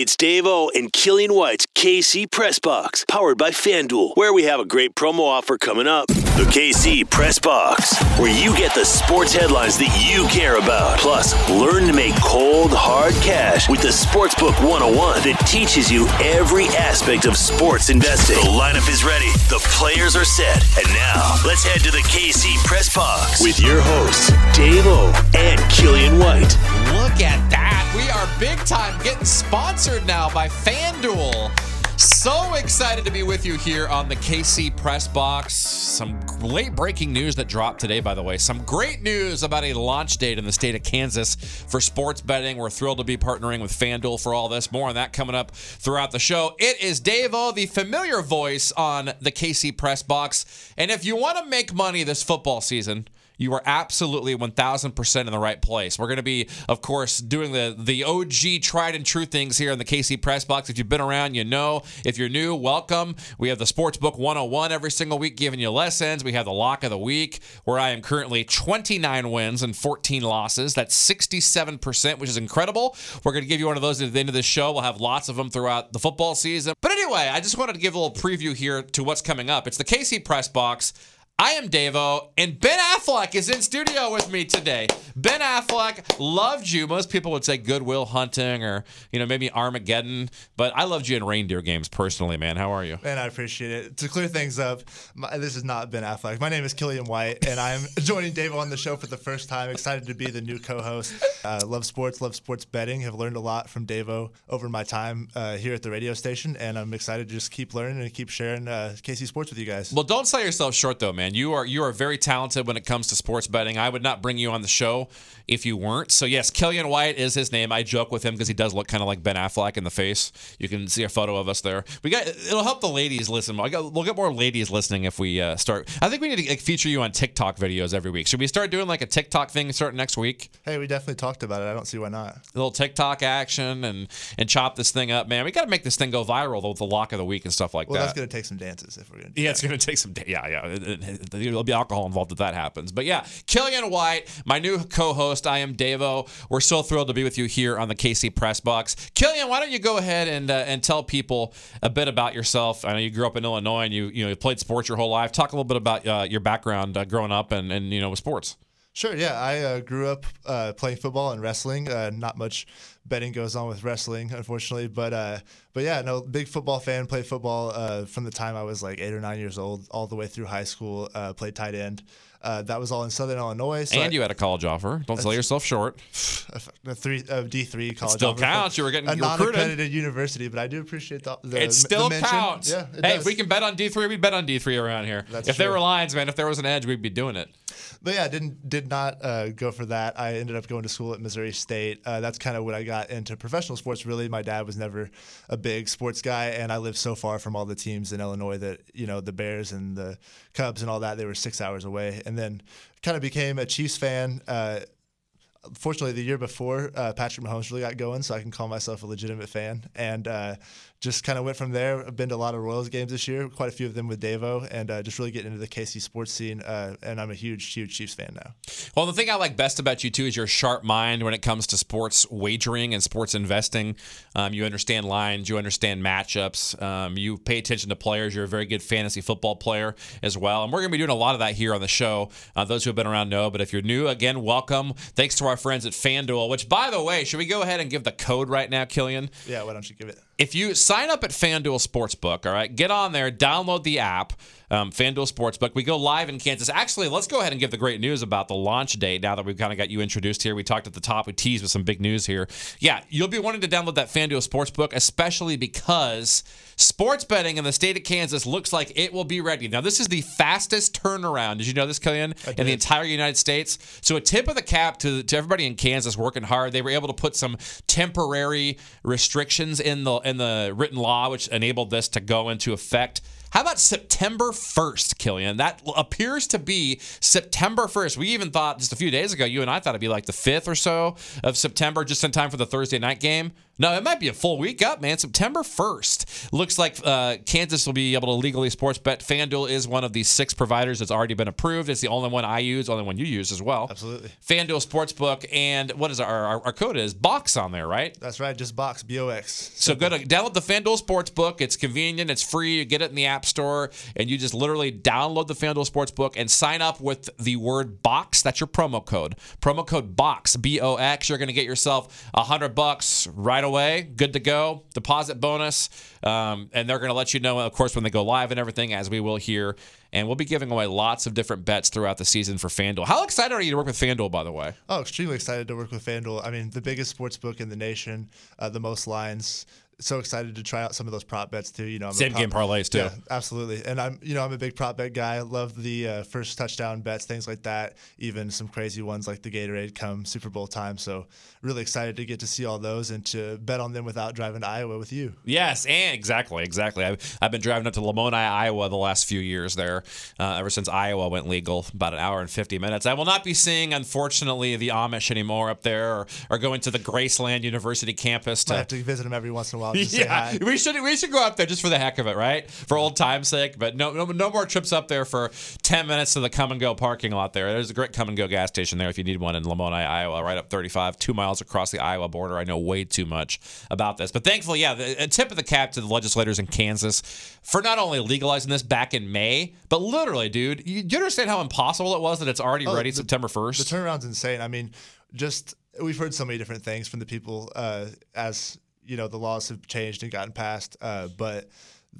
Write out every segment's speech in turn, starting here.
It's Dave O and Killian White's KC Press Box, powered by FanDuel, where we have a great promo offer coming up. The KC Press Box, where you get the sports headlines that you care about. Plus, learn to make cold, hard cash with the Sportsbook 101 that teaches you every aspect of sports investing. The lineup is ready, the players are set, and now let's head to the KC Press Box with your hosts, Dave O and Killian White. Look at that. We are big time getting sponsored now by FanDuel. So excited to be with you here on the KC Press Box. Some late breaking news that dropped today, by the way. Some great news about a launch date in the state of Kansas for sports betting. We're thrilled to be partnering with FanDuel for all this. More on that coming up throughout the show. It is Dave O, the familiar voice on the KC Press Box. And if you want to make money this football season, you are absolutely 1000% in the right place. We're going to be, of course, doing the, the OG tried and true things here in the KC Press Box. If you've been around, you know. If you're new, welcome. We have the Sportsbook 101 every single week giving you lessons. We have the Lock of the Week, where I am currently 29 wins and 14 losses. That's 67%, which is incredible. We're going to give you one of those at the end of the show. We'll have lots of them throughout the football season. But anyway, I just wanted to give a little preview here to what's coming up. It's the KC Press Box. I am Dave O, and Ben Affleck is in studio with me today. Ben Affleck loved you. Most people would say Good Will Hunting or you know maybe Armageddon, but I loved you in reindeer games personally, man. How are you? Man, I appreciate it. To clear things up, my, this is not Ben Affleck. My name is Killian White, and I'm joining Dave O on the show for the first time. Excited to be the new co-host. Uh, love sports, love sports betting. Have learned a lot from Dave O over my time uh, here at the radio station, and I'm excited to just keep learning and keep sharing uh, KC Sports with you guys. Well, don't sell yourself short though, man. You are you are very talented when it comes to sports betting. I would not bring you on the show if you weren't. So yes, Killian White is his name. I joke with him because he does look kind of like Ben Affleck in the face. You can see a photo of us there. We got it'll help the ladies listen. Got, we'll get more ladies listening if we uh, start. I think we need to like, feature you on TikTok videos every week. Should we start doing like a TikTok thing starting next week? Hey, we definitely talked about it. I don't see why not. A little TikTok action and and chop this thing up, man. We got to make this thing go viral with the lock of the week and stuff like well, that. Well, that's gonna take some dances if we're gonna. yeah, that. it's gonna take some. Yeah, yeah. There'll be alcohol involved if that happens. But yeah, Killian White, my new co-host. I am Dave O. We're so thrilled to be with you here on the KC Press Box. Killian, why don't you go ahead and uh, and tell people a bit about yourself? I know you grew up in Illinois and you you know you played sports your whole life. Talk a little bit about uh, your background uh, growing up and and you know with sports. Sure. Yeah, I uh, grew up uh, playing football and wrestling. Uh, not much betting goes on with wrestling, unfortunately, but uh, but yeah, no, big football fan. Played football uh, from the time I was like eight or nine years old, all the way through high school. Uh, played tight end. that was all in Southern Illinois. So and I, you had a college offer. Don't sell yourself short. A three D three college. It still offer counts. You were getting a non-accredited university, but I do appreciate the. the it still the counts. Yeah, hey, does. if we can bet on D three, we bet on D three around here. That's if true. there were lines, man, if there was an edge, we'd be doing it but yeah, didn't did not uh, go for that. I ended up going to school at Missouri State. Uh, that's kind of what I got into professional sports. Really, my dad was never a big sports guy, and I lived so far from all the teams in Illinois that you know the Bears and the Cubs and all that. They were six hours away, and then kind of became a Chiefs fan. Uh, fortunately, the year before, uh, Patrick Mahomes really got going, so I can call myself a legitimate fan. And uh, just kind of went from there. I've been to a lot of Royals games this year, quite a few of them with Dave O, and uh, just really getting into the KC sports scene. Uh, and I'm a huge, huge Chiefs fan now. Well, the thing I like best about you too is your sharp mind when it comes to sports wagering and sports investing. Um, you understand lines, you understand matchups, um, you pay attention to players. You're a very good fantasy football player as well, and we're going to be doing a lot of that here on the show. Uh, those who have been around know, but if you're new, again, welcome. Thanks to our friends at FanDuel. Which, by the way, should we go ahead and give the code right now, Killian? Yeah, why don't you give it? if you sign up at FanDuel Sportsbook, all right, get on there, download the app, um, FanDuel Sportsbook. We go live in Kansas. Actually, let's go ahead and give the great news about the launch date now that we've kind of got you introduced here. We talked at the top, we teased with some big news here. Yeah, you'll be wanting to download that FanDuel Sportsbook, especially because sports betting in the state of Kansas looks like it will be ready. Now, this is the fastest turnaround. Did you know this, Killian? In the entire United States. So, a tip of the cap to, to everybody in Kansas working hard. They were able to put some temporary restrictions in the in the written law, which enabled this to go into effect. How about September 1st, Killian? That appears to be September 1st. We even thought just a few days ago, you and I thought it'd be like the 5th or so of September, just in time for the Thursday night game. No, it might be a full week up, man. September 1st. Looks like uh, Kansas will be able to legally sports bet. FanDuel is one of the six providers that's already been approved. It's the only one I use, only one you use as well. Absolutely. FanDuel Sportsbook. And what is our, our, our code is box on there, right? That's right, just box B O X. So go to download the FanDuel Sportsbook. It's convenient, it's free. You get it in the App Store, and you just literally download the FanDuel Sportsbook and sign up with the word box. That's your promo code. Promo code box B O X. You're going to get yourself a hundred bucks right away. Away, good to go. Deposit bonus, um, and they're going to let you know, of course, when they go live and everything, as we will here. And we'll be giving away lots of different bets throughout the season for FanDuel. How excited are you to work with FanDuel, by the way? Oh, extremely excited to work with FanDuel. I mean, the biggest sports book in the nation, uh, the most lines. So excited to try out some of those prop bets too. You know, I'm Same prop- game parlays too. Yeah, absolutely. And I'm, you know, I'm a big prop bet guy. I love the uh, first touchdown bets, things like that. Even some crazy ones like the Gatorade come Super Bowl time. So really excited to get to see all those and to bet on them without driving to Iowa with you. Yes, and exactly, exactly. I've, I've been driving up to Lamoni, Iowa the last few years there, uh, ever since Iowa went legal, about an hour and 50 minutes. I will not be seeing, unfortunately, the Amish anymore up there or, or going to the Graceland University campus I have to visit them every once in a while. Just to say Yeah, we should we should go up there just for the heck of it, right? For old time's sake. But no, no, no more trips up there for ten minutes to the come and go parking lot there. There's a great come and go gas station there if you need one in Lamoni, Iowa, right up 35, two miles across the Iowa border. I know way too much about this, but thankfully, yeah, the, a tip of the cap to the legislators in Kansas for not only legalizing this back in May, but literally, dude, you, do you understand how impossible it was that it's already ready the- September 1st? The turnaround's insane. I mean, just we've heard so many different things from the people uh, as you know the laws have changed and gotten passed, uh, but.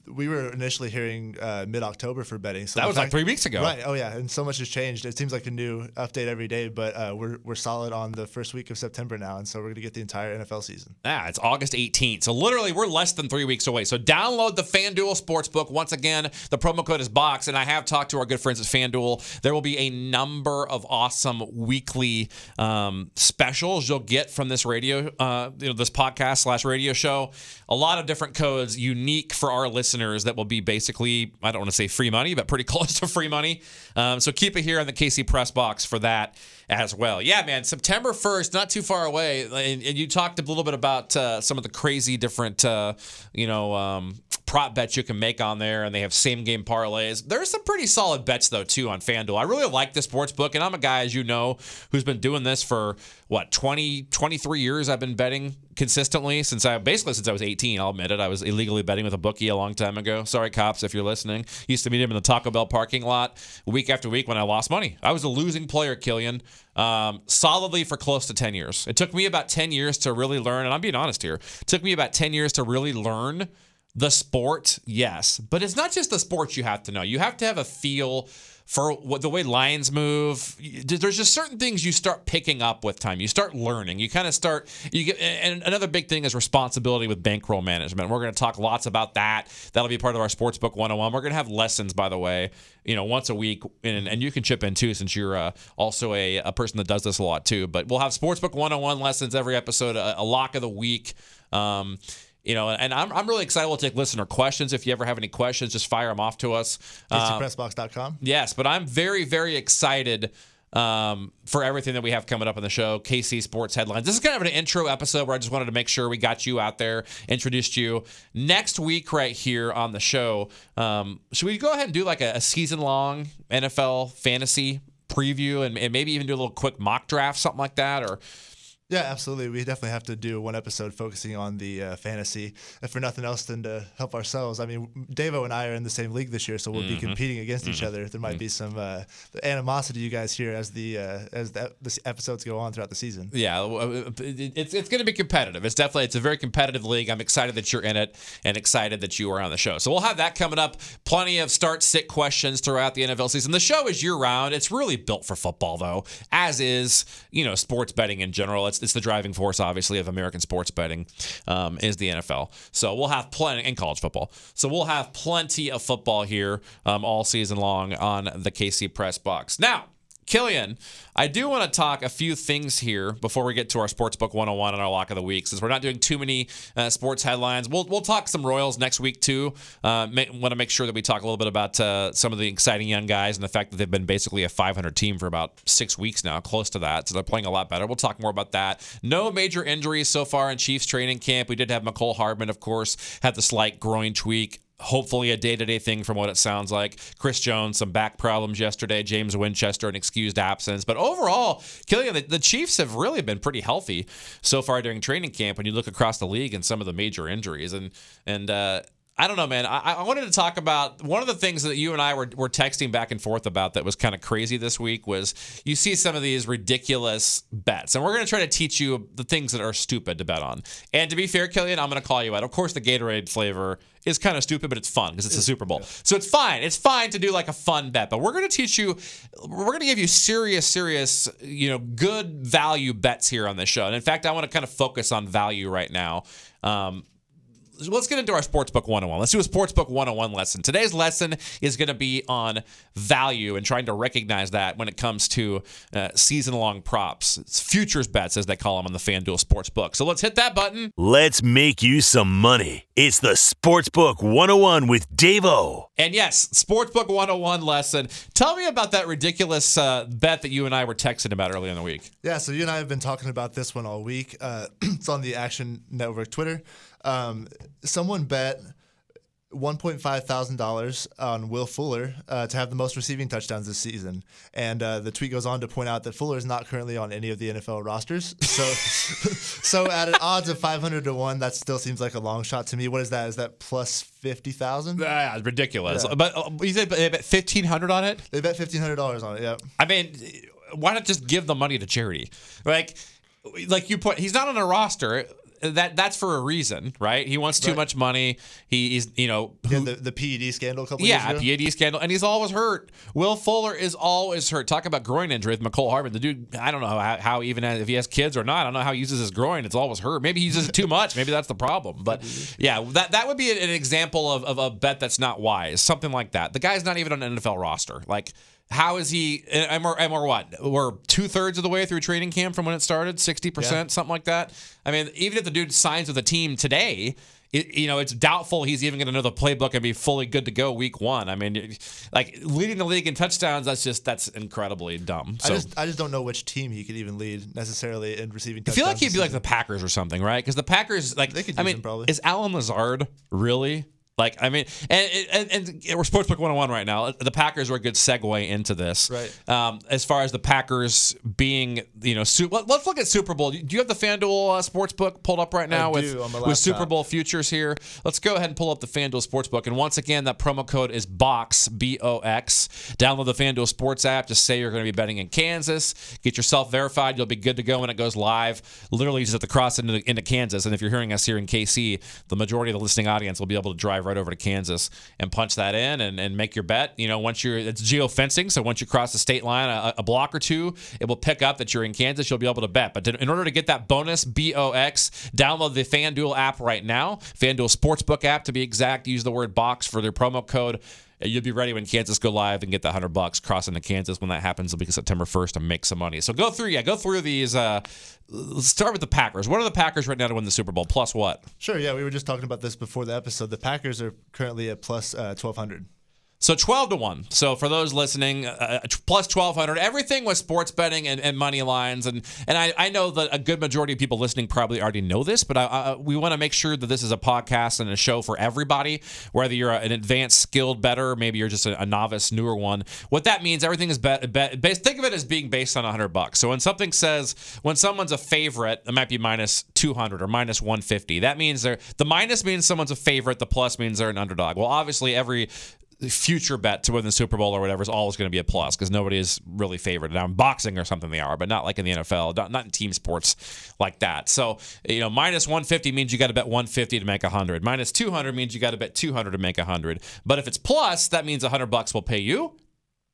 We were initially hearing uh, mid-October for betting. So That was like three weeks ago. right? Oh yeah, and so much has changed. It seems like a new update every day, but uh, we're we're solid on the first week of September now, and so we're gonna get the entire NFL season. Yeah, it's August 18th. So literally, we're less than three weeks away. So download the FanDuel Sportsbook. Once again, the promo code is BOX. And I have talked to our good friends at FanDuel. There will be a number of awesome weekly um, specials you'll get from this radio, uh, you know, this podcast slash radio show. A lot of different codes unique for our listeners that will be basically, I don't want to say free money, but pretty close to free money. Um, so keep it here on the KC Press Box for that as well. Yeah, man, September 1st, not too far away. And, and you talked a little bit about uh, some of the crazy different, uh, you know, um, prop bets you can make on there, and they have same game parlays. There's some pretty solid bets, though, too, on FanDuel. I really like the sports book, and I'm a guy, as you know, who's been doing this for what, 20, 23 years. I've been betting consistently since I basically since I was 18. I'll admit it. I was illegally betting with a bookie a long time ago. Sorry, cops, if you're listening. Used to meet him in the Taco Bell parking lot week after week when I lost money. I was a losing player, Killian, um, solidly for close to 10 years. It took me about 10 years to really learn, and I'm being honest here. It took me about 10 years to really learn the sport, yes, but it's not just the sport you have to know. You have to have a feel for what the way lions move. There's just certain things you start picking up with time. You start learning. You kind of start. You get, and another big thing is responsibility with bankroll management. We're going to talk lots about that. That'll be part of our sportsbook 101. We're going to have lessons, by the way, you know, once a week, and, and you can chip in too, since you're uh, also a, a person that does this a lot too. But we'll have sportsbook 101 lessons every episode, a, a lock of the week. Um, you know, and I'm, I'm really excited. We'll take listener questions. If you ever have any questions, just fire them off to us. Um, KCPressbox.com. Yes, but I'm very, very excited um, for everything that we have coming up on the show. KC Sports Headlines. This is kind of an intro episode where I just wanted to make sure we got you out there, introduced you. Next week, right here on the show, um, should we go ahead and do like a, a season long NFL fantasy preview and, and maybe even do a little quick mock draft, something like that? Or Yeah, absolutely. We definitely have to do one episode focusing on the uh, fantasy, if for nothing else than to help ourselves. I mean, Dave O and I are in the same league this year, so we'll Mm-hmm. be competing against each other. There might be some uh, animosity you guys hear as the uh, as the, the episodes go on throughout the season. Yeah, uh, it's it's going to be competitive. It's definitely it's a very competitive league. I'm excited that you're in it and excited that you are on the show. So we'll have that coming up. Plenty of start sit questions throughout the NFL season. The show is year round. It's really built for football though, as is you know sports betting in general. It's it's the driving force obviously of American sports betting um, is the NFL. So we'll have plenty in college football. So we'll have plenty of football here um, all season long on the KC Press Box. Now. Killian, I do want to talk a few things here before we get to our Sportsbook 101 and our lock of the week. Since we're not doing too many uh, sports headlines, we'll, we'll talk some Royals next week too. Uh, want to make sure that we talk a little bit about uh, some of the exciting young guys and the fact that they've been basically a 500 team for about six weeks now, close to that. So they're playing a lot better. We'll talk more about that. No major injuries so far in Chiefs training camp. We did have Mecole Hardman, of course, had the slight groin tweak hopefully a day-to-day thing from what it sounds like. Chris Jones, some back problems yesterday. James Winchester, an excused absence. But overall, Killian, the, the, Chiefs have really been pretty healthy so far during training camp when you look across the league and some of the major injuries. And and uh, I don't know, man. I, I, wanted to talk about one of the things that you and I were, were texting back and forth about that was kind of crazy this week was you see some of these ridiculous bets. And we're going to try to teach you the things that are stupid to bet on. And to be fair, Killian, I'm going to call you out. Of course, the Gatorade flavor is kind of stupid, but it's fun because it's a Super Bowl. So it's fine. It's fine to do like a fun bet, but we're going to teach you, we're going to give you serious, serious, you know, good value bets here on this show. And in fact, I want to kind of focus on value right now. Um, let's get into our sportsbook 101. Let's do a sportsbook 101 lesson. Today's lesson is going to be on value and trying to recognize that when it comes to uh, season long props. It's futures bets, as they call them on the FanDuel Sportsbook. So let's hit that button. Let's make you some money. It's the Sportsbook 101 with Dave O. And yes, Sportsbook 101 lesson. Tell me about that ridiculous uh, bet that you and I were texting about earlier in the week. Yeah, so you and I have been talking about this one all week. Uh, it's on the Action Network Twitter. Um, someone bet $1.5 thousand on Will Fuller uh, to have the most receiving touchdowns this season, and uh, the tweet goes on to point out that Fuller is not currently on any of the NFL rosters. So, so at an odds of 500 to one, that still seems like a long shot to me. What is that? Is that plus fifty thousand? Yeah, ridiculous. Yeah. But uh, you said they bet 1500 on it. They bet $1,500 on it. Yeah. I mean, why not just give the money to charity? Like like you put he's not on a roster that that's for a reason, right? He wants too right. much money. He, he's you know who, yeah, the, the PED scandal a couple yeah, years ago. PED scandal, and he's always hurt. Will Fuller is always hurt. Talk about groin injury with Mecole Hardman. The dude, I don't know how, how even if he has kids or not. I don't know how he uses his groin. It's always hurt. Maybe he uses it too much. Maybe that's the problem. But mm-hmm. yeah, that that would be an example of, of a bet that's not wise. Something like that. The guy's not even on an NFL roster. Like how is he? And we're, and we're what? We're two thirds of the way through training camp from when it started, 60%, yeah. something like that. I mean, even if the dude signs with a team today, it, you know, it's doubtful he's even going to know the playbook and be fully good to go week one. I mean, like leading the league in touchdowns, that's just that's incredibly dumb. So, I just I just don't know which team he could even lead necessarily in receiving. I feel like he'd be like the Packers or something, right? Because the Packers, like, they could I mean, probably. is Allen Lazard really like, I mean, and, and, and we're Sportsbook 101 right now. The Packers were a good segue into this. Right. Um, as far as the Packers being, you know, su- let's look at Super Bowl. Do you have the FanDuel uh, Sportsbook pulled up right now I with, with Super Bowl futures here? Let's go ahead and pull up the FanDuel Sportsbook. And once again, that promo code is BOX, B O X. Download the FanDuel Sports app. Just say you're going to be betting in Kansas. Get yourself verified. You'll be good to go when it goes live. Literally just at the cross into, into Kansas. And if you're hearing us here in KC, the majority of the listening audience will be able to drive right over to Kansas and punch that in and, and make your bet. You know, once you're, it's geo fencing. So once you cross the state line a, a, block or two, it will pick up that you're in Kansas. You'll be able to bet. But to, in order to get that bonus BOX, download the FanDuel app right now. FanDuel Sportsbook app to be exact. Use the word box for their promo code you'll be ready when Kansas go live and get the hundred bucks crossing to Kansas when that happens. It'll be September first and make some money. So go through, yeah, go through these. Uh, let's start with the Packers. What are the Packers right now to win the Super Bowl? Plus what? Sure, yeah, we were just talking about this before the episode. The Packers are currently at plus, uh, twelve hundred. So 12 to 1. So for those listening, uh, uh plus 1200. Everything was sports betting and, and, money lines. And and I, I know that a good majority of people listening probably already know this, but I, I, we want to make sure that this is a podcast and a show for everybody, whether you're an advanced, skilled better, maybe you're just a, a novice, newer one. What that means, everything is bet, bet, based, think of it as being based on 100 bucks. So when something says, when someone's a favorite, it might be minus 200 or minus 150. That means they're, the minus means someone's a favorite, the plus means they're an underdog. Well, obviously, every future bet to win the Super Bowl or whatever is always going to be a plus because nobody is really favored. Now in boxing or something they are, but not like in the NFL, not, not in team sports like that. So you know, minus 150 means you got to bet 150 to make 100. Minus 200 means you got to bet 200 to make 100. But if it's plus, that means 100 bucks will pay you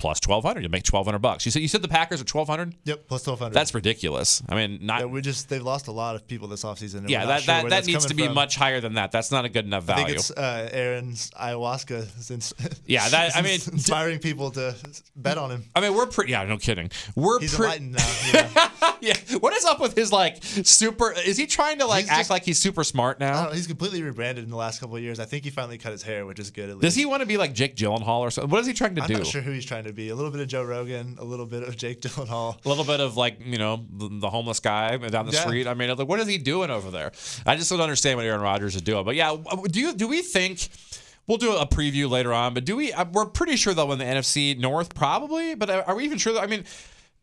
plus 1200 you make 1200 bucks you said you said the packers are 1200 Yep, plus twelve hundred. that's ridiculous i mean not yeah, we just they've lost a lot of people this offseason. yeah that, sure that, that needs to be from. much higher than that that's not a good enough value I think it's uh, Aaron's ayahuasca since Yeah, that- I mean, inspiring people to bet on him. I mean, we're pretty. Yeah, no kidding. We're He's pre- enlightened now. Know? yeah. What is up with his like super? Is he trying to like He's act just- like he's super smart I don't now? know, he's completely rebranded in the last couple of years. I think he finally cut his hair, which is good. At least. Does he want to be like Jake Gyllenhaal or something? What is he trying to I'm do? not sure who he's trying to be. A little bit of Joe Rogan, a little bit of Jake Gyllenhaal. A little bit of like you know the, homeless guy down the Yeah. street. I mean, like, what is he doing over there? I just don't understand what Aaron Rodgers is doing. But yeah, do you do we think? We'll do a preview later on, but do we? uh, We're pretty sure though in the NFC North, probably. But are we even sure? That, I mean,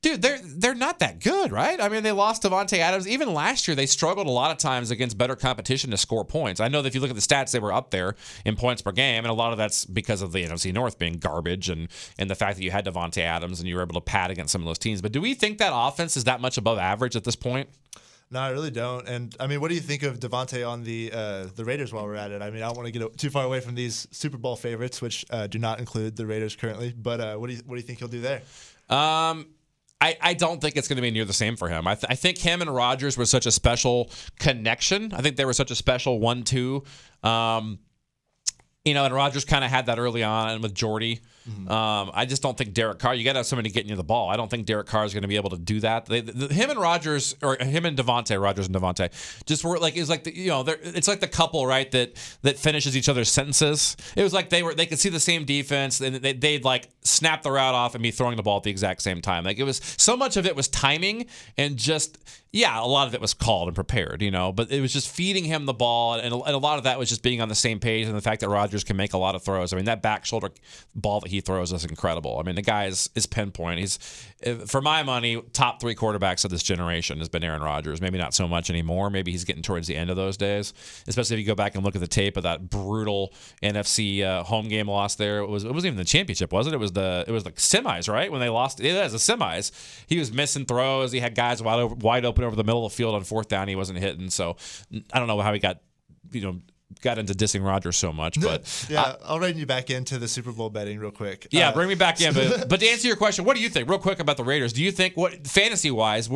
dude, they're they're not that good, right? I mean, they lost Davante Adams. Even last year, they struggled a lot of times against better competition to score points. I know that if you look at the stats, they were up there in points per game, and a lot of that's because of the NFC North being garbage and and the fact that you had Davante Adams and you were able to pad against some of those teams. But do we think that offense is that much above average at this point? No, I really don't. And I mean, what do you think of Davante on the uh, the Raiders while we're at it? I mean, I don't want to get too far away from these Super Bowl favorites, which uh, do not include the Raiders currently. But uh, what do you what do you think he'll do there? Um, I, I don't think it's going to be near the same for him. I, th- I think him and Rodgers were such a special connection. I think they were such a special one-two. Um, you know, and Rodgers kind of had that early on with Jordy. Um, I just don't think Derek Carr. You got to have somebody getting you the ball. I don't think Derek Carr is going to be able to do that. They, the, him and Rodgers, or him and Davante, Rodgers and Davante, just were like it's like the, you know, it's like the couple right that that finishes each other's sentences. It was like they were they could see the same defense and they, they'd like snap the route off and be throwing the ball at the exact same time. Like it was so much of it was timing and just yeah, a lot of it was called and prepared, you know, but it was just feeding him the ball, and and a lot of that was just being on the same page and the fact that Rodgers can make a lot of throws. I mean, that back shoulder ball that he throws is incredible. I mean, the guy is, is pinpoint. He's, for my money, top three quarterbacks of this generation has been Aaron Rodgers. Maybe not so much anymore. Maybe he's getting towards the end of those days, especially if you go back and look at the tape of that brutal NFC uh, home game loss there. It was it wasn't even the championship, was it? It was the it was the semis, right? When they lost, it was the semis. He was missing throws. He had guys wide open, wide open over the middle of the field on fourth down. He wasn't hitting. So I don't know how he got, you know, got into dissing Rodgers so much. But yeah, I'll rein you back into the Super Bowl betting real quick. yeah, Uh, bring me back in. But, but to answer your question, what do you think, real quick, about the Raiders? Do you think what fantasy wise,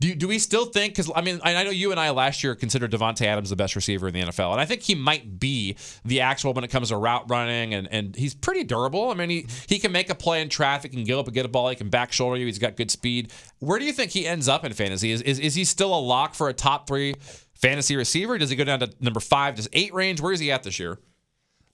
do do we still think? Because I mean, I know you and I last year considered Davante Adams the best receiver in the NFL, and I think he might be the actual when it comes to route running, and and he's pretty durable. I mean, he he can make a play in traffic and get up and get a ball. He can back shoulder you. He's got good speed. Where do you think he ends up in fantasy? Is is, is he still a lock for a top three? Fantasy receiver? Does he go down to number five to eight range? Where is he at this year?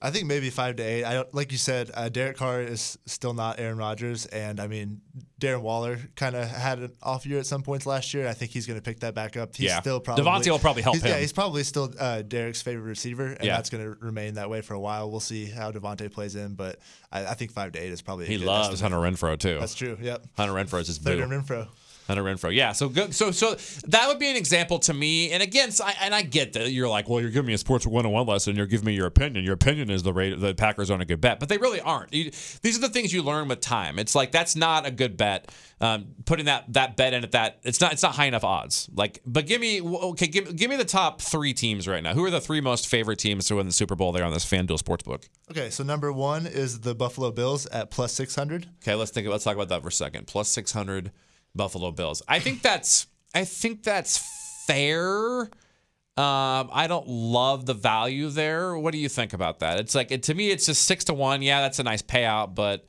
I think maybe five to eight. I don't like you said. Uh, Derek Carr is still not Aaron Rodgers, and I mean Darren Waller kind of had an off year at some points last year. I think he's going to pick that back up. He's Yeah. still probably Davante will probably help him. Yeah, he's probably still uh, Derek's favorite receiver, and Yeah. that's going to remain that way for a while. We'll see how Davante plays in, but I, I think five to eight is probably. a He loves estimate. Hunter Renfrow too. That's true. Yep. Hunter Renfrow is his Third Renfrow. Hunter Renfrow. Yeah. So good. So so that would be an example to me. And again, so I, and I get that you're like, well, you're giving me a sports 101 lesson. You're giving me your opinion. Your opinion is the rate the Packers aren't a good bet, but they really aren't. You, these are the things you learn with time. It's like that's not a good bet. Um, putting that that bet in at that it's not it's not high enough odds. Like, but give me okay, give, give me the top three teams right now. Who are the three most favorite teams to win the Super Bowl there on this FanDuel Sportsbook? Okay, so number one is the Buffalo Bills at plus six hundred. Okay, let's think. Let's talk about that for a second. Plus six hundred Buffalo Bills. I think that's. I think that's fair. Um, I don't love the value there. What do you think about that? It's like it, to me, it's just six to one. Yeah, that's a nice payout, but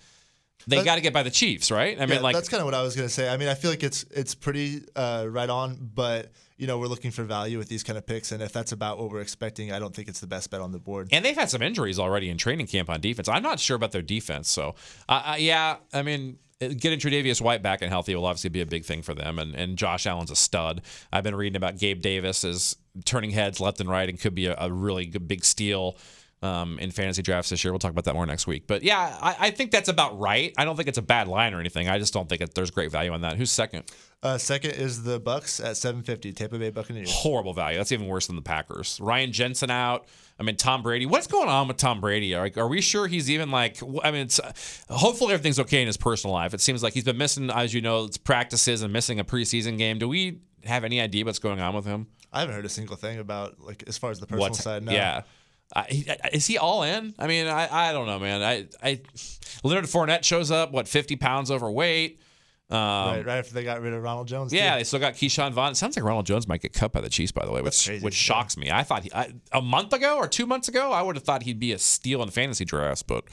they got to get by the Chiefs, right? I mean, like that's kind of what I was gonna say. I mean, I feel like it's it's pretty uh, right on, but you know we're looking for value with these kind of picks, and if that's about what we're expecting, I don't think it's the best bet on the board. And they've had some injuries already in training camp on defense. I'm not sure about their defense. So, uh, uh, yeah, I mean, getting Tre'Davious White back and healthy will obviously be a big thing for them. And, and Josh Allen's a stud. I've been reading about Gabe Davis is turning heads left and right and could be a, a really good big steal. Um, in fantasy drafts this year, we'll talk about that more next week. But yeah, I, I think that's about right. I don't think it's a bad line or anything. I just don't think there's great value on that. Who's second? Uh, second is the Bucks at seven fifty, Tampa Bay Buccaneers. horrible value. That's even worse than the Packers. Ryan Jensen out. I mean, Tom Brady. What's going on with Tom Brady? Are, are we sure he's even like? I mean, it's, hopefully everything's okay in his personal life. It seems like he's been missing, as you know, practices and missing a preseason game. Do we have any idea what's going on with him? I haven't heard a single thing about like as far as the personal What's side. No. yeah. Uh, he, is he all in? I mean, I, I don't know, man. I, I Leonard Fournette shows up, what, 50 pounds overweight. Um, right, right after they got rid of Ronald Jones. Yeah, too. they still got Ke'Shawn Vaughn. It sounds like Ronald Jones might get cut by the Chiefs, by the way, which which shocks me. I thought he, I, a month ago or two months ago, I would have thought he'd be a steal in fantasy drafts, but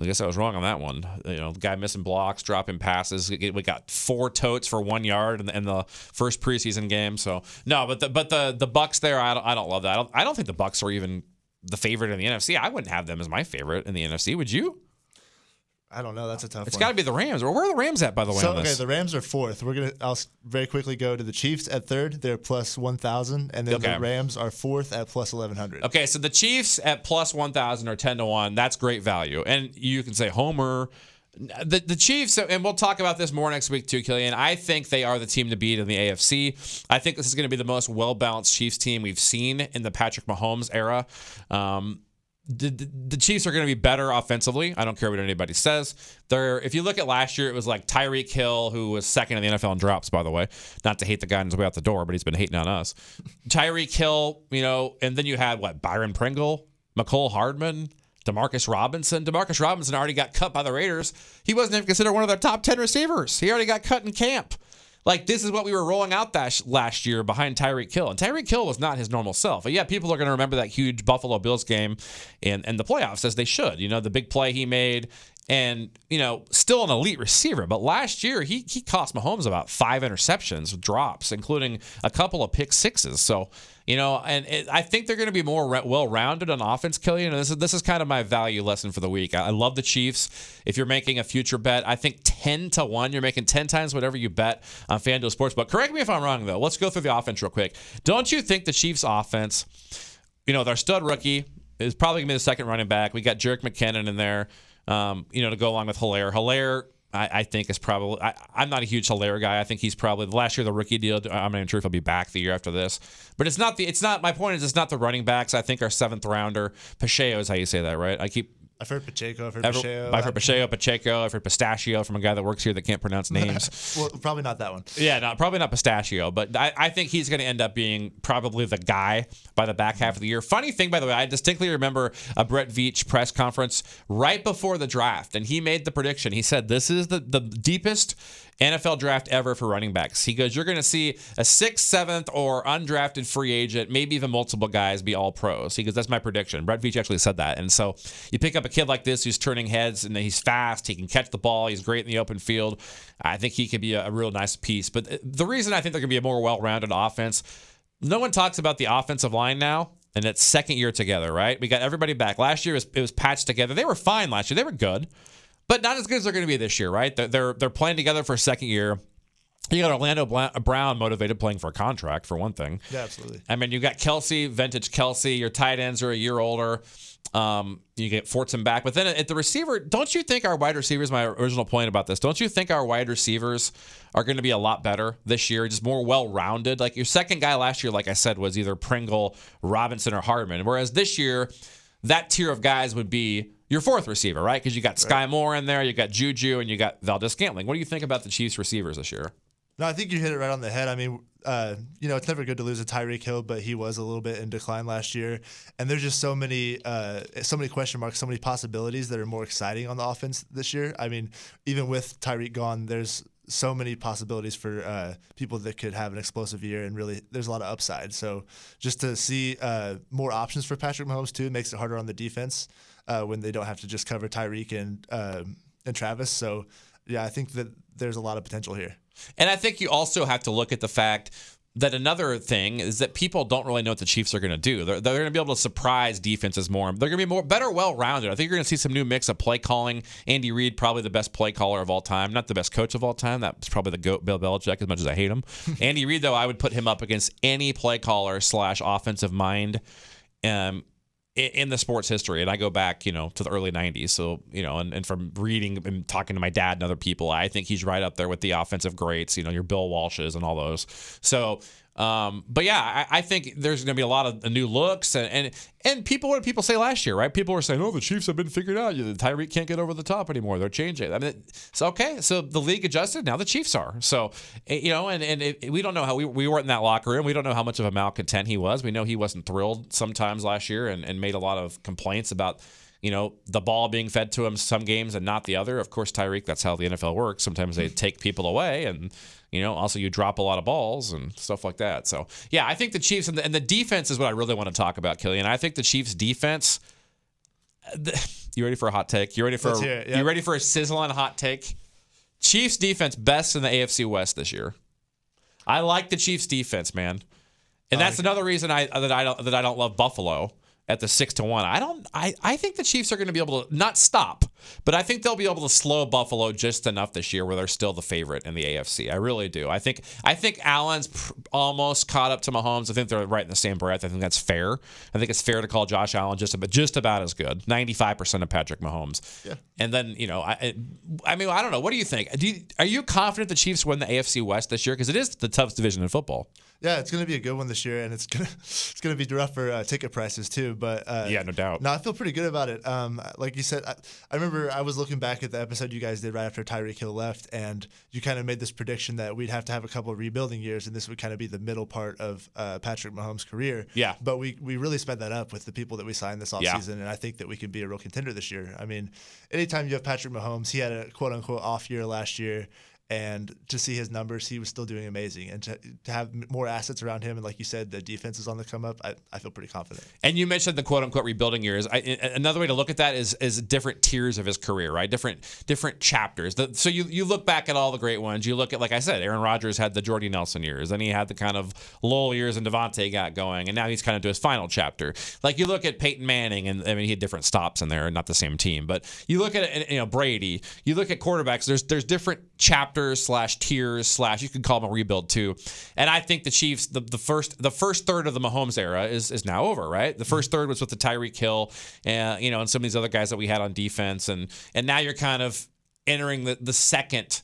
I guess I was wrong on that one. You know, the guy missing blocks, dropping passes. We got four totes for one yard in the, in the first preseason game. So no, but the but the the Bucks there, I don't I don't love that. I don't, I don't think the Bucks are even the favorite in the NFC. I wouldn't have them as my favorite in the NFC. Would you? I don't know. That's a tough. One. It's got to be the Rams. Where are the Rams at, by the way? So, okay, the Rams are fourth. We're gonna. I'll very quickly go to the Chiefs at third. They're plus one thousand, and then okay. the Rams are fourth at plus eleven hundred. Okay, so the Chiefs at plus one thousand or ten to one. That's great value, and you can say Homer. The the Chiefs, and we'll talk about this more next week too, Killian. I think they are the team to beat in the AFC. I think this is going to be the most well balanced Chiefs team we've seen in the Patrick Mahomes era. Um, the, the Chiefs are going to be better offensively. I don't care what anybody says. They're if you look at last year, it was like Tyreek Hill, who was second in the NFL in drops, by the way. Not to hate the guy on his way out the door, but he's been hating on us. Tyreek Hill, you know, and then you had what Byron Pringle, Mecole Hardman, Demarcus Robinson. Demarcus Robinson already got cut by the Raiders. He wasn't even considered one of their top ten receivers. He already got cut in camp. Like this is what we were rolling out that last year behind Tyreek Hill, and Tyreek Hill was not his normal self. But yeah, people are going to remember that huge Buffalo Bills game and in the playoffs as they should. You know, the big play he made, and you know, still an elite receiver. But last year he he cost Mahomes about five interceptions, drops, including a couple of pick sixes. So you know, and it, I think they're going to be more re- well-rounded on offense, Killian. And this is this is kind of my value lesson for the week. I, I, love the Chiefs. If you're making a future bet, I think ten to one, you're making ten times whatever you bet on FanDuel Sportsbook. Correct me if I'm wrong, though. Let's go through the offense real quick. Don't you think the Chiefs' offense, you know, their stud rookie is probably going to be the second running back. We got Jerick McKinnon in there, um, you know, to go along with Helaire. Helaire I, I, think is probably. I, am not a huge Helaire guy. I think he's probably the last year the rookie deal. I'm not even sure if he'll be back the year after this. But it's not the. It's not. My point is, it's not the running backs. I think our seventh rounder, Pacheco is how you say that, right? I keep I've heard Pacheco. I've heard Ever, Pacheco. I've heard Pacheco, Pacheco. I've heard Pistachio from a guy that works here that can't pronounce names. well, probably not that one. Yeah, no, probably not Pistachio. But I, I think he's going to end up being probably the guy by the back half of the year. Funny thing, by the way, I distinctly remember a Brett Veach press conference right before the draft, and he made the prediction. He said, "This is the the deepest NFL draft ever for running backs. He goes, You're going to see a sixth, seventh, or undrafted free agent, maybe even multiple guys be all pros. He goes, That's my prediction. Brett Veach actually said that. And so you pick up a kid like this who's turning heads and he's fast, he can catch the ball, he's great in the open field. I think he could be a, a real nice piece. But uh, the reason I think they're going to be a more well rounded offense, no one talks about the offensive line now and it's second year together, right? We got everybody back. Last year it was, it was patched together. They were fine last year. They were good but not as good as they're going to be this year, right? They're, they're, they're playing together for a second year. You got Orlando Brown motivated playing for a contract for one thing. Yeah, absolutely. I mean, you got Kelce, vintage Kelce. Your tight ends are a year older. Um, you get Fortson back, but then at the receiver, don't you think our wide receivers? My original point about this, don't you think our wide receivers are going to be a lot better this year, just more well-rounded? Like your second guy last year, like I said, was either Pringle, Robinson, or Hardman, whereas this year, that tier of guys would be your fourth receiver, right? Because you got Skyy Moore in there, you got Juju, and you got Valdes-Scantling. What do you think about the Chiefs receivers this year? No, I think you hit it right on the head. I mean, uh, you know, it's never good to lose a Tyreek Hill, but he was a little bit in decline last year, and there's just so many, uh, so many question marks, so many possibilities that are more exciting on the offense this year. I mean, even with Tyreek gone, there's so many possibilities for uh, people that could have an explosive year, and really, there's a lot of upside. So, just to see uh, more options for Patrick Mahomes too makes it harder on the defense uh, when they don't have to just cover Tyreek and uh, and Travis. So yeah, I think that there's a lot of potential here. And I think you also have to look at the fact that another thing is that people don't really know what the Chiefs are going to do. They're, they're going to be able to surprise defenses more. They're going to be more better, well-rounded. I think you're going to see some new mix of play calling. Andy Reid, probably the best play caller of all time, not the best coach of all time. That's probably the goat, Bill Belichick. As much as I hate him, Andy Reid though, I would put him up against any play caller slash offensive mind. Um, in the sports history. And i go back you know to the early 90s so you know and, and from reading and talking to my dad and other people i think he's right up there with the offensive greats you know your bill walshes and all those. So Um, but yeah, I, I think there's going to be a lot of new looks and, and and people. What did people say last year? Right? People were saying, "Oh, the Chiefs have been figured out. The Tyreek can't get over the top anymore. They're changing." I mean, so okay. So the league adjusted. Now the Chiefs are. So eh, you know, and and it, we don't know how we, we weren't in that locker room. We don't know how much of a malcontent he was. We know he wasn't thrilled sometimes last year and, and made a lot of complaints about you know, the ball being fed to him some games and not the other. Of course, Tyreek, that's how the NFL works. Sometimes they take people away and, you know, also you drop a lot of balls and stuff like that. So, yeah, I think the Chiefs and the, and the defense is what I really want to talk about, Killian. I think the Chiefs defense. Uh, you ready for a hot take? You ready for a, it, you ready for a sizzling hot take? Chiefs defense best in the AFC West this year. I like the Chiefs defense, man. And that's another reason I that I don't that I don't love Buffalo at the six to one. I don't. I I think the Chiefs are going to be able to not stop, but I think they'll be able to slow Buffalo just enough this year where they're still the favorite in the AFC. I really do. I think I think Allen's pr- almost caught up to Mahomes. I think they're right in the same breath. I think that's fair. I think it's fair to call Josh Allen just about just about as good. Ninety five percent of Patrick Mahomes. Yeah. And then you know, I I mean, I don't know. What do you think? Do you, are you confident the Chiefs win the AFC West this year? Because it is the toughest division in football. Yeah, it's going to be a good one this year, and it's gonna it's going to be rough for uh, ticket prices too. But uh, Yeah, no doubt. No, I feel pretty good about it. Um, like you said, I, I remember I was looking back at the episode you guys did right after Tyreek Hill left, and you kind of made this prediction that we'd have to have a couple of rebuilding years, and this would kind of be the middle part of uh, Patrick Mahomes' career. Yeah. But we we really sped that up with the people that we signed this offseason, Yeah. and I think that we could be a real contender this year. I mean, anytime you have Patrick Mahomes, he had a quote unquote off year last year. And to see his numbers, he was still doing amazing. And to, to have more assets around him, and like you said, the defense is on the come up. I, I feel pretty confident. And you mentioned the quote unquote rebuilding years. I, another way to look at that is is different tiers of his career, right? Different different chapters. The, so you you look back at all the great ones. You look at like I said, Aaron Rodgers had the Jordy Nelson years. Then he had the kind of lull years, and Davante got going, and now he's kind of to his final chapter. Like you look at Peyton Manning, and I mean he had different stops in there, not the same team. But you look at you know Brady. You look at quarterbacks. There's there's different chapters slash tiers slash you can call them a rebuild too. And I think the Chiefs the, the first the first third of the Mahomes era is is now over, right? The first third was with the Tyreek Hill and you know and some of these other guys that we had on defense and and now you're kind of entering the the second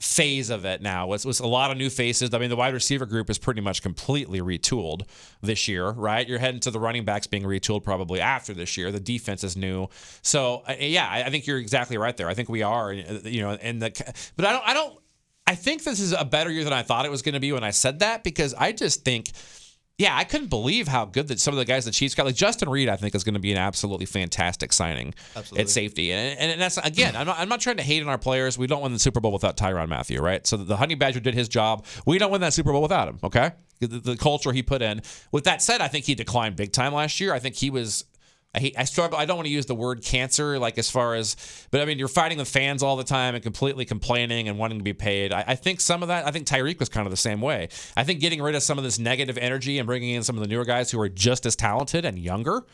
phase of it now was was a lot of new faces. I mean, the wide receiver group is pretty much completely retooled this year, right? You're heading to the running backs being retooled probably after this year. The defense is new, so yeah, I, I think you're exactly right there. I think we are, uh, you know, and the but I don't, I don't, I think this is a better year than I thought it was going to be when I said that because I just think. Yeah, I couldn't believe how good that some of the guys the Chiefs got. Like Justin Reid, I think is going to be an absolutely fantastic signing Absolutely. at safety. And, and that's again, I'm not, I'm not trying to hate on our players. We don't win the Super Bowl without Tyrann Mathieu, right? So the Honey Badger did his job. We don't win that Super Bowl without him. Okay, the, the culture he put in. With that said, I think he declined big time last year. I think he was. I hate, I struggle. I don't want to use the word cancer, like as far as, but I mean, you're fighting the fans all the time and completely complaining and wanting to be paid. I, I think some of that. I think Tyreek was kind of the same way. I think getting rid of some of this negative energy and bringing in some of the newer guys who are just as talented and younger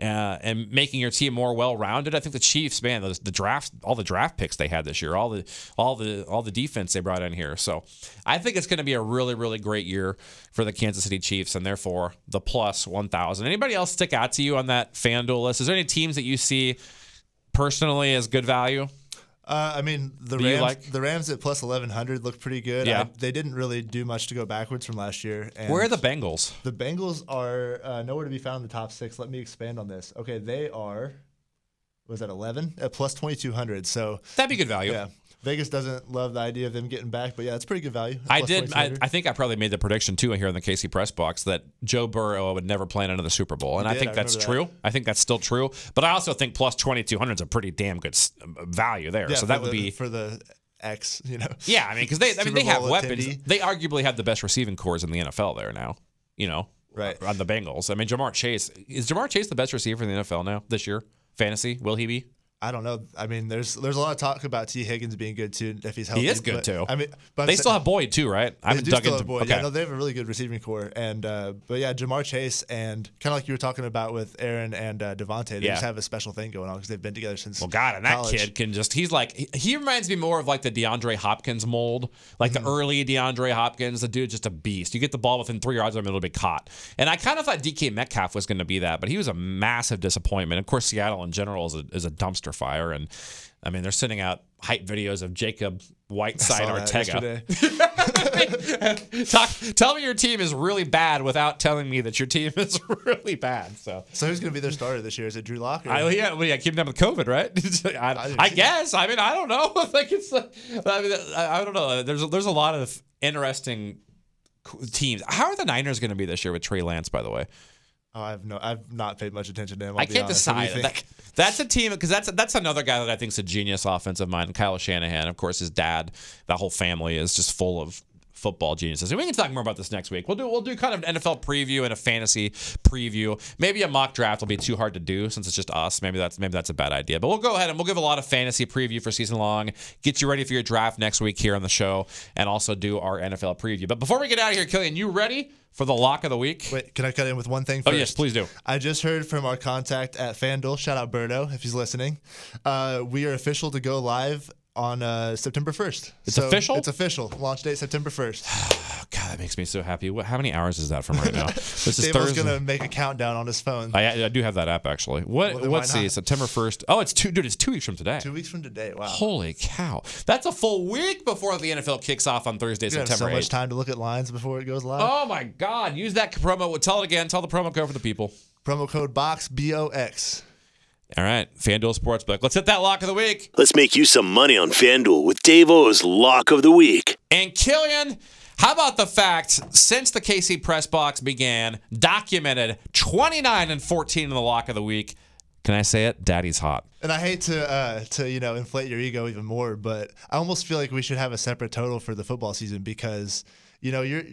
uh, and making your team more well-rounded. I think the Chiefs, man, the, the draft, all the draft picks they had this year, all the all the all the defense they brought in here. So I think it's going to be a really really great year for the Kansas City Chiefs, and therefore the plus one thousand. Anybody else stick out to you on that FanDuel list? Is there any teams that you see personally as good value? Uh, I mean, the Rams, like- the Rams at plus eleven hundred look pretty good. Yeah. I- they didn't really do much to go backwards from last year. And Where are the Bengals? the Bengals are uh, nowhere to be found in the top six. Let me expand on this. Okay, they are. Was that eleven at plus twenty two hundred? So That'd be good value. yeah, Vegas doesn't love the idea of them getting back, but yeah, it's pretty good value. I did. I, I think I probably made the prediction too here in the KC press box that Joe Burrow would never play in another Super Bowl, and I think I that's true. I think that's still true. But I also think plus twenty two hundred is a pretty damn good uh, value there. yeah, so that would the- be. for the X. You know. Yeah, I mean, because they, I mean, they have weapons. attendee. They arguably have the best receiving cores in the NFL there now. You know, Right. on the Bengals. I mean, Ja'Marr Chase is Ja'Marr Chase the best receiver in the NFL now this year? Fantasy? Will he be? I don't know. I mean, there's there's a lot of talk about Tee Higgins being good too if he's healthy. He is good but, too. I mean, but They still have Boyd too, right? I They haven't dug into. have Boyd. Okay. Yeah, no, they have a really good receiving core, and uh, but yeah, Ja'Marr Chase and kind of like you were talking about with Aaron and uh, Davante, they Yeah. just have a special thing going on because they've been together since. Well, God, and that college. kid can just—he's like—he he reminds me more of like the DeAndre Hopkins mold, like Mm-hmm. the early DeAndre Hopkins. The dude just a beast. You get the ball within three yards of him, it'll be caught. And I kind of thought DK Metcalf was going to be that, but he was a massive disappointment. Of course, Seattle in general is a, is a dumpster fire, and I mean they're sending out hype videos of Jacob Whiteside Ortega. Talk, tell me your team is really bad without telling me that your team is really bad. So, So who's going to be their starter this year? Is it Drew Lock? Or? I, yeah, well, yeah, keep them with COVID, right? I, I guess. I mean, I don't know. like it's, uh, I mean, I, I don't know. There's a, there's a lot of interesting teams. How are the Niners going to be this year with Trey Lance? By the way, oh, I've no, I've not paid much attention to him. I'll I be can't honest. What do you decide. That- that's a team because that's that's another guy that I think is a genius offensive mind. Kyle Shanahan, of course, his dad. That whole family is just full of football geniuses. And we can talk more about this next week. We'll do we'll do kind of an NFL preview and a fantasy preview. Maybe a mock draft will be too hard to do since it's just us. Maybe that's maybe that's a bad idea. But we'll go ahead and we'll give a lot of fantasy preview for season long. Get you ready for your draft next week here on the show, and also do our NFL preview. But before we get out of here, Killian, you ready for the lock of the week? Wait, can I cut in with one thing oh first? yes, please do. I just heard from our contact at FanDuel. Shout out Berto if he's listening. Uh, we are official to go live on uh, September 1st. It's official? It's official. Launch date September 1st. God, that makes me so happy. What, how many hours is that from right now? This is Thursday. going to make a countdown on his phone. I, I do have that app actually. What? Well, let's see. September first. Oh, it's two. Dude, it's two weeks from today. Two weeks from today. Wow. Holy cow! That's a full week before the NFL kicks off on Thursday, You have September so much time to look at lines before it goes live. Oh my God! Use that promo. Tell it again. Tell the promo code for the people. Promo code BOX B O X. All right, FanDuel Sportsbook. Let's hit that lock of the week. Let's make you some money on FanDuel with Dave O's Lock of the Week. And Killian, how about the fact since the KC press box began, documented 29 and 14 in the lock of the week. Can I say it? Daddy's hot. And I hate to uh, to you know inflate your ego even more, but I almost feel like we should have a separate total for the football season because you know your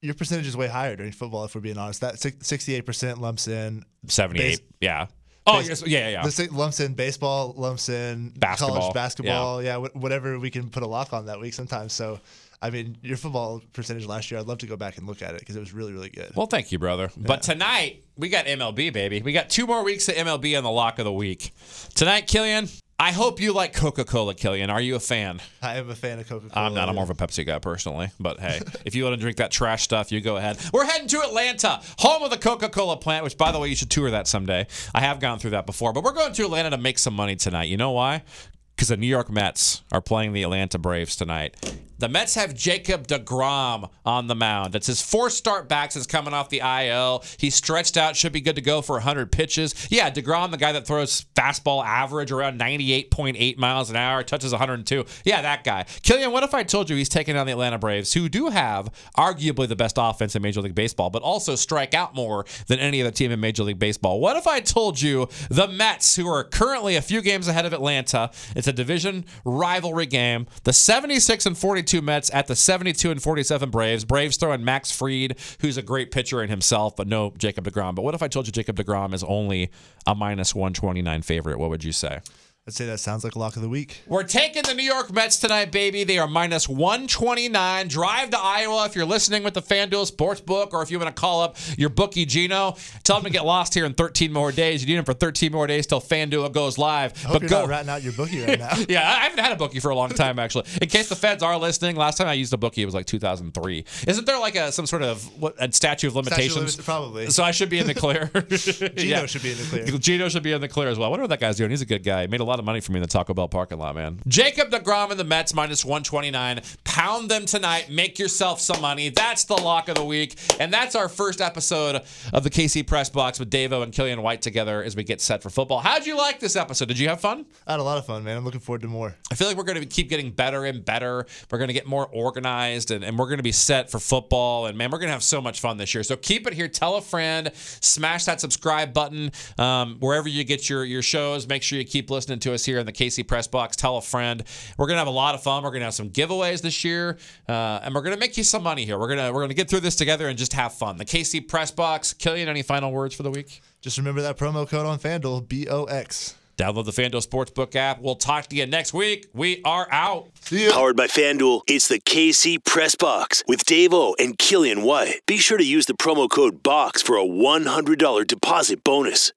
your percentage is way higher during football. If we're being honest, that sixty eight percent lumps in 78. Base- yeah. Oh, base- yes, yeah, yeah, yeah. The si- lumps in baseball, lumps in Basketball, college basketball. Yeah, wh- whatever we can put a lock on that week sometimes. So, I mean, your football percentage last year, I'd love to go back and look at it because it was really, really good. Well, thank you, brother. But tonight we got MLB, baby. We got two more weeks of MLB on the lock of the week. Tonight, Killian. I hope you like Coca-Cola, Killian. Are you a fan? I am a fan of Coca Cola. I'm not. I'm more of a Pepsi guy personally. But hey, if you want to drink that trash stuff, you go ahead. We're heading to Atlanta, home of the Coca-Cola plant. Which, by the way, you should tour that someday. I have gone through that before. But we're going to Atlanta to make some money tonight. You know why? Because the New York Mets are playing the Atlanta Braves tonight. The Mets have Jacob DeGrom on the mound. That's his fourth start back since coming off the IL. He's stretched out, should be good to go for 100 pitches. Yeah, DeGrom, the guy that throws fastball average around 98.8 miles an hour, touches 102. Yeah, that guy. Killian, what if I told you he's taking on the Atlanta Braves, who do have arguably the best offense in Major League Baseball, but also strike out more than any other team in Major League Baseball? What if I told you the Mets, who are currently a few games ahead of Atlanta, it's a division rivalry game, the 76 and 42 Mets at the 72 and 47 Braves. Braves throwing Max Fried, who's a great pitcher in himself, but no Jacob DeGrom. But what if I told you Jacob DeGrom is only a minus 129 favorite? What would you say? I'd say that sounds like a lock of the week. We're taking the New York Mets tonight, baby. They are minus 129. Drive to Iowa if you're listening with the FanDuel Sportsbook or if you want to call up your bookie Gino. Tell him to get lost here in 13 more days. You need him for 13 more days till FanDuel goes live. I you're not ratting out your bookie right now. yeah, I haven't had a bookie for a long time actually. In case the feds are listening, last time I used a bookie it was like 2003. Isn't there like a some sort of what, a statute of limitations? limits- probably. So I should be in the clear. Gino should be in the clear. Gino should be in the clear as well. I wonder what that guy's doing. He's a good guy. He made a lot of money for me in the Taco Bell parking lot, man. Jacob DeGrom and the Mets minus 129. Pound them tonight. Make yourself some money. That's the lock of the week. And that's our first episode of the KC Press Box with Dave O and Killian White together as we get set for football. How'd you like this episode? Did you have fun? I had a lot of fun, man. I'm looking forward to more. I feel like we're going to keep getting better and better. We're going to get more organized and, and we're going to be set for football. And man, we're going to have so much fun this year. So keep it here. Tell a friend. Smash that subscribe button um, wherever you get your, your shows. Make sure you keep listening to us here in the KC Press Box. Tell a friend. We're going to have a lot of fun. We're going to have some giveaways this year. Uh, and we're going to make you some money here. We're going to we're going to get through this together and just have fun. The KC Press Box. Killian, any final words for the week? Just remember that promo code on FanDuel, B O X. Download the FanDuel Sportsbook app. We'll talk to you next week. We are out. See ya. Powered by FanDuel, it's the KC Press Box with Dave O and Killian White. Be sure to use the promo code BOX for a $100 deposit bonus.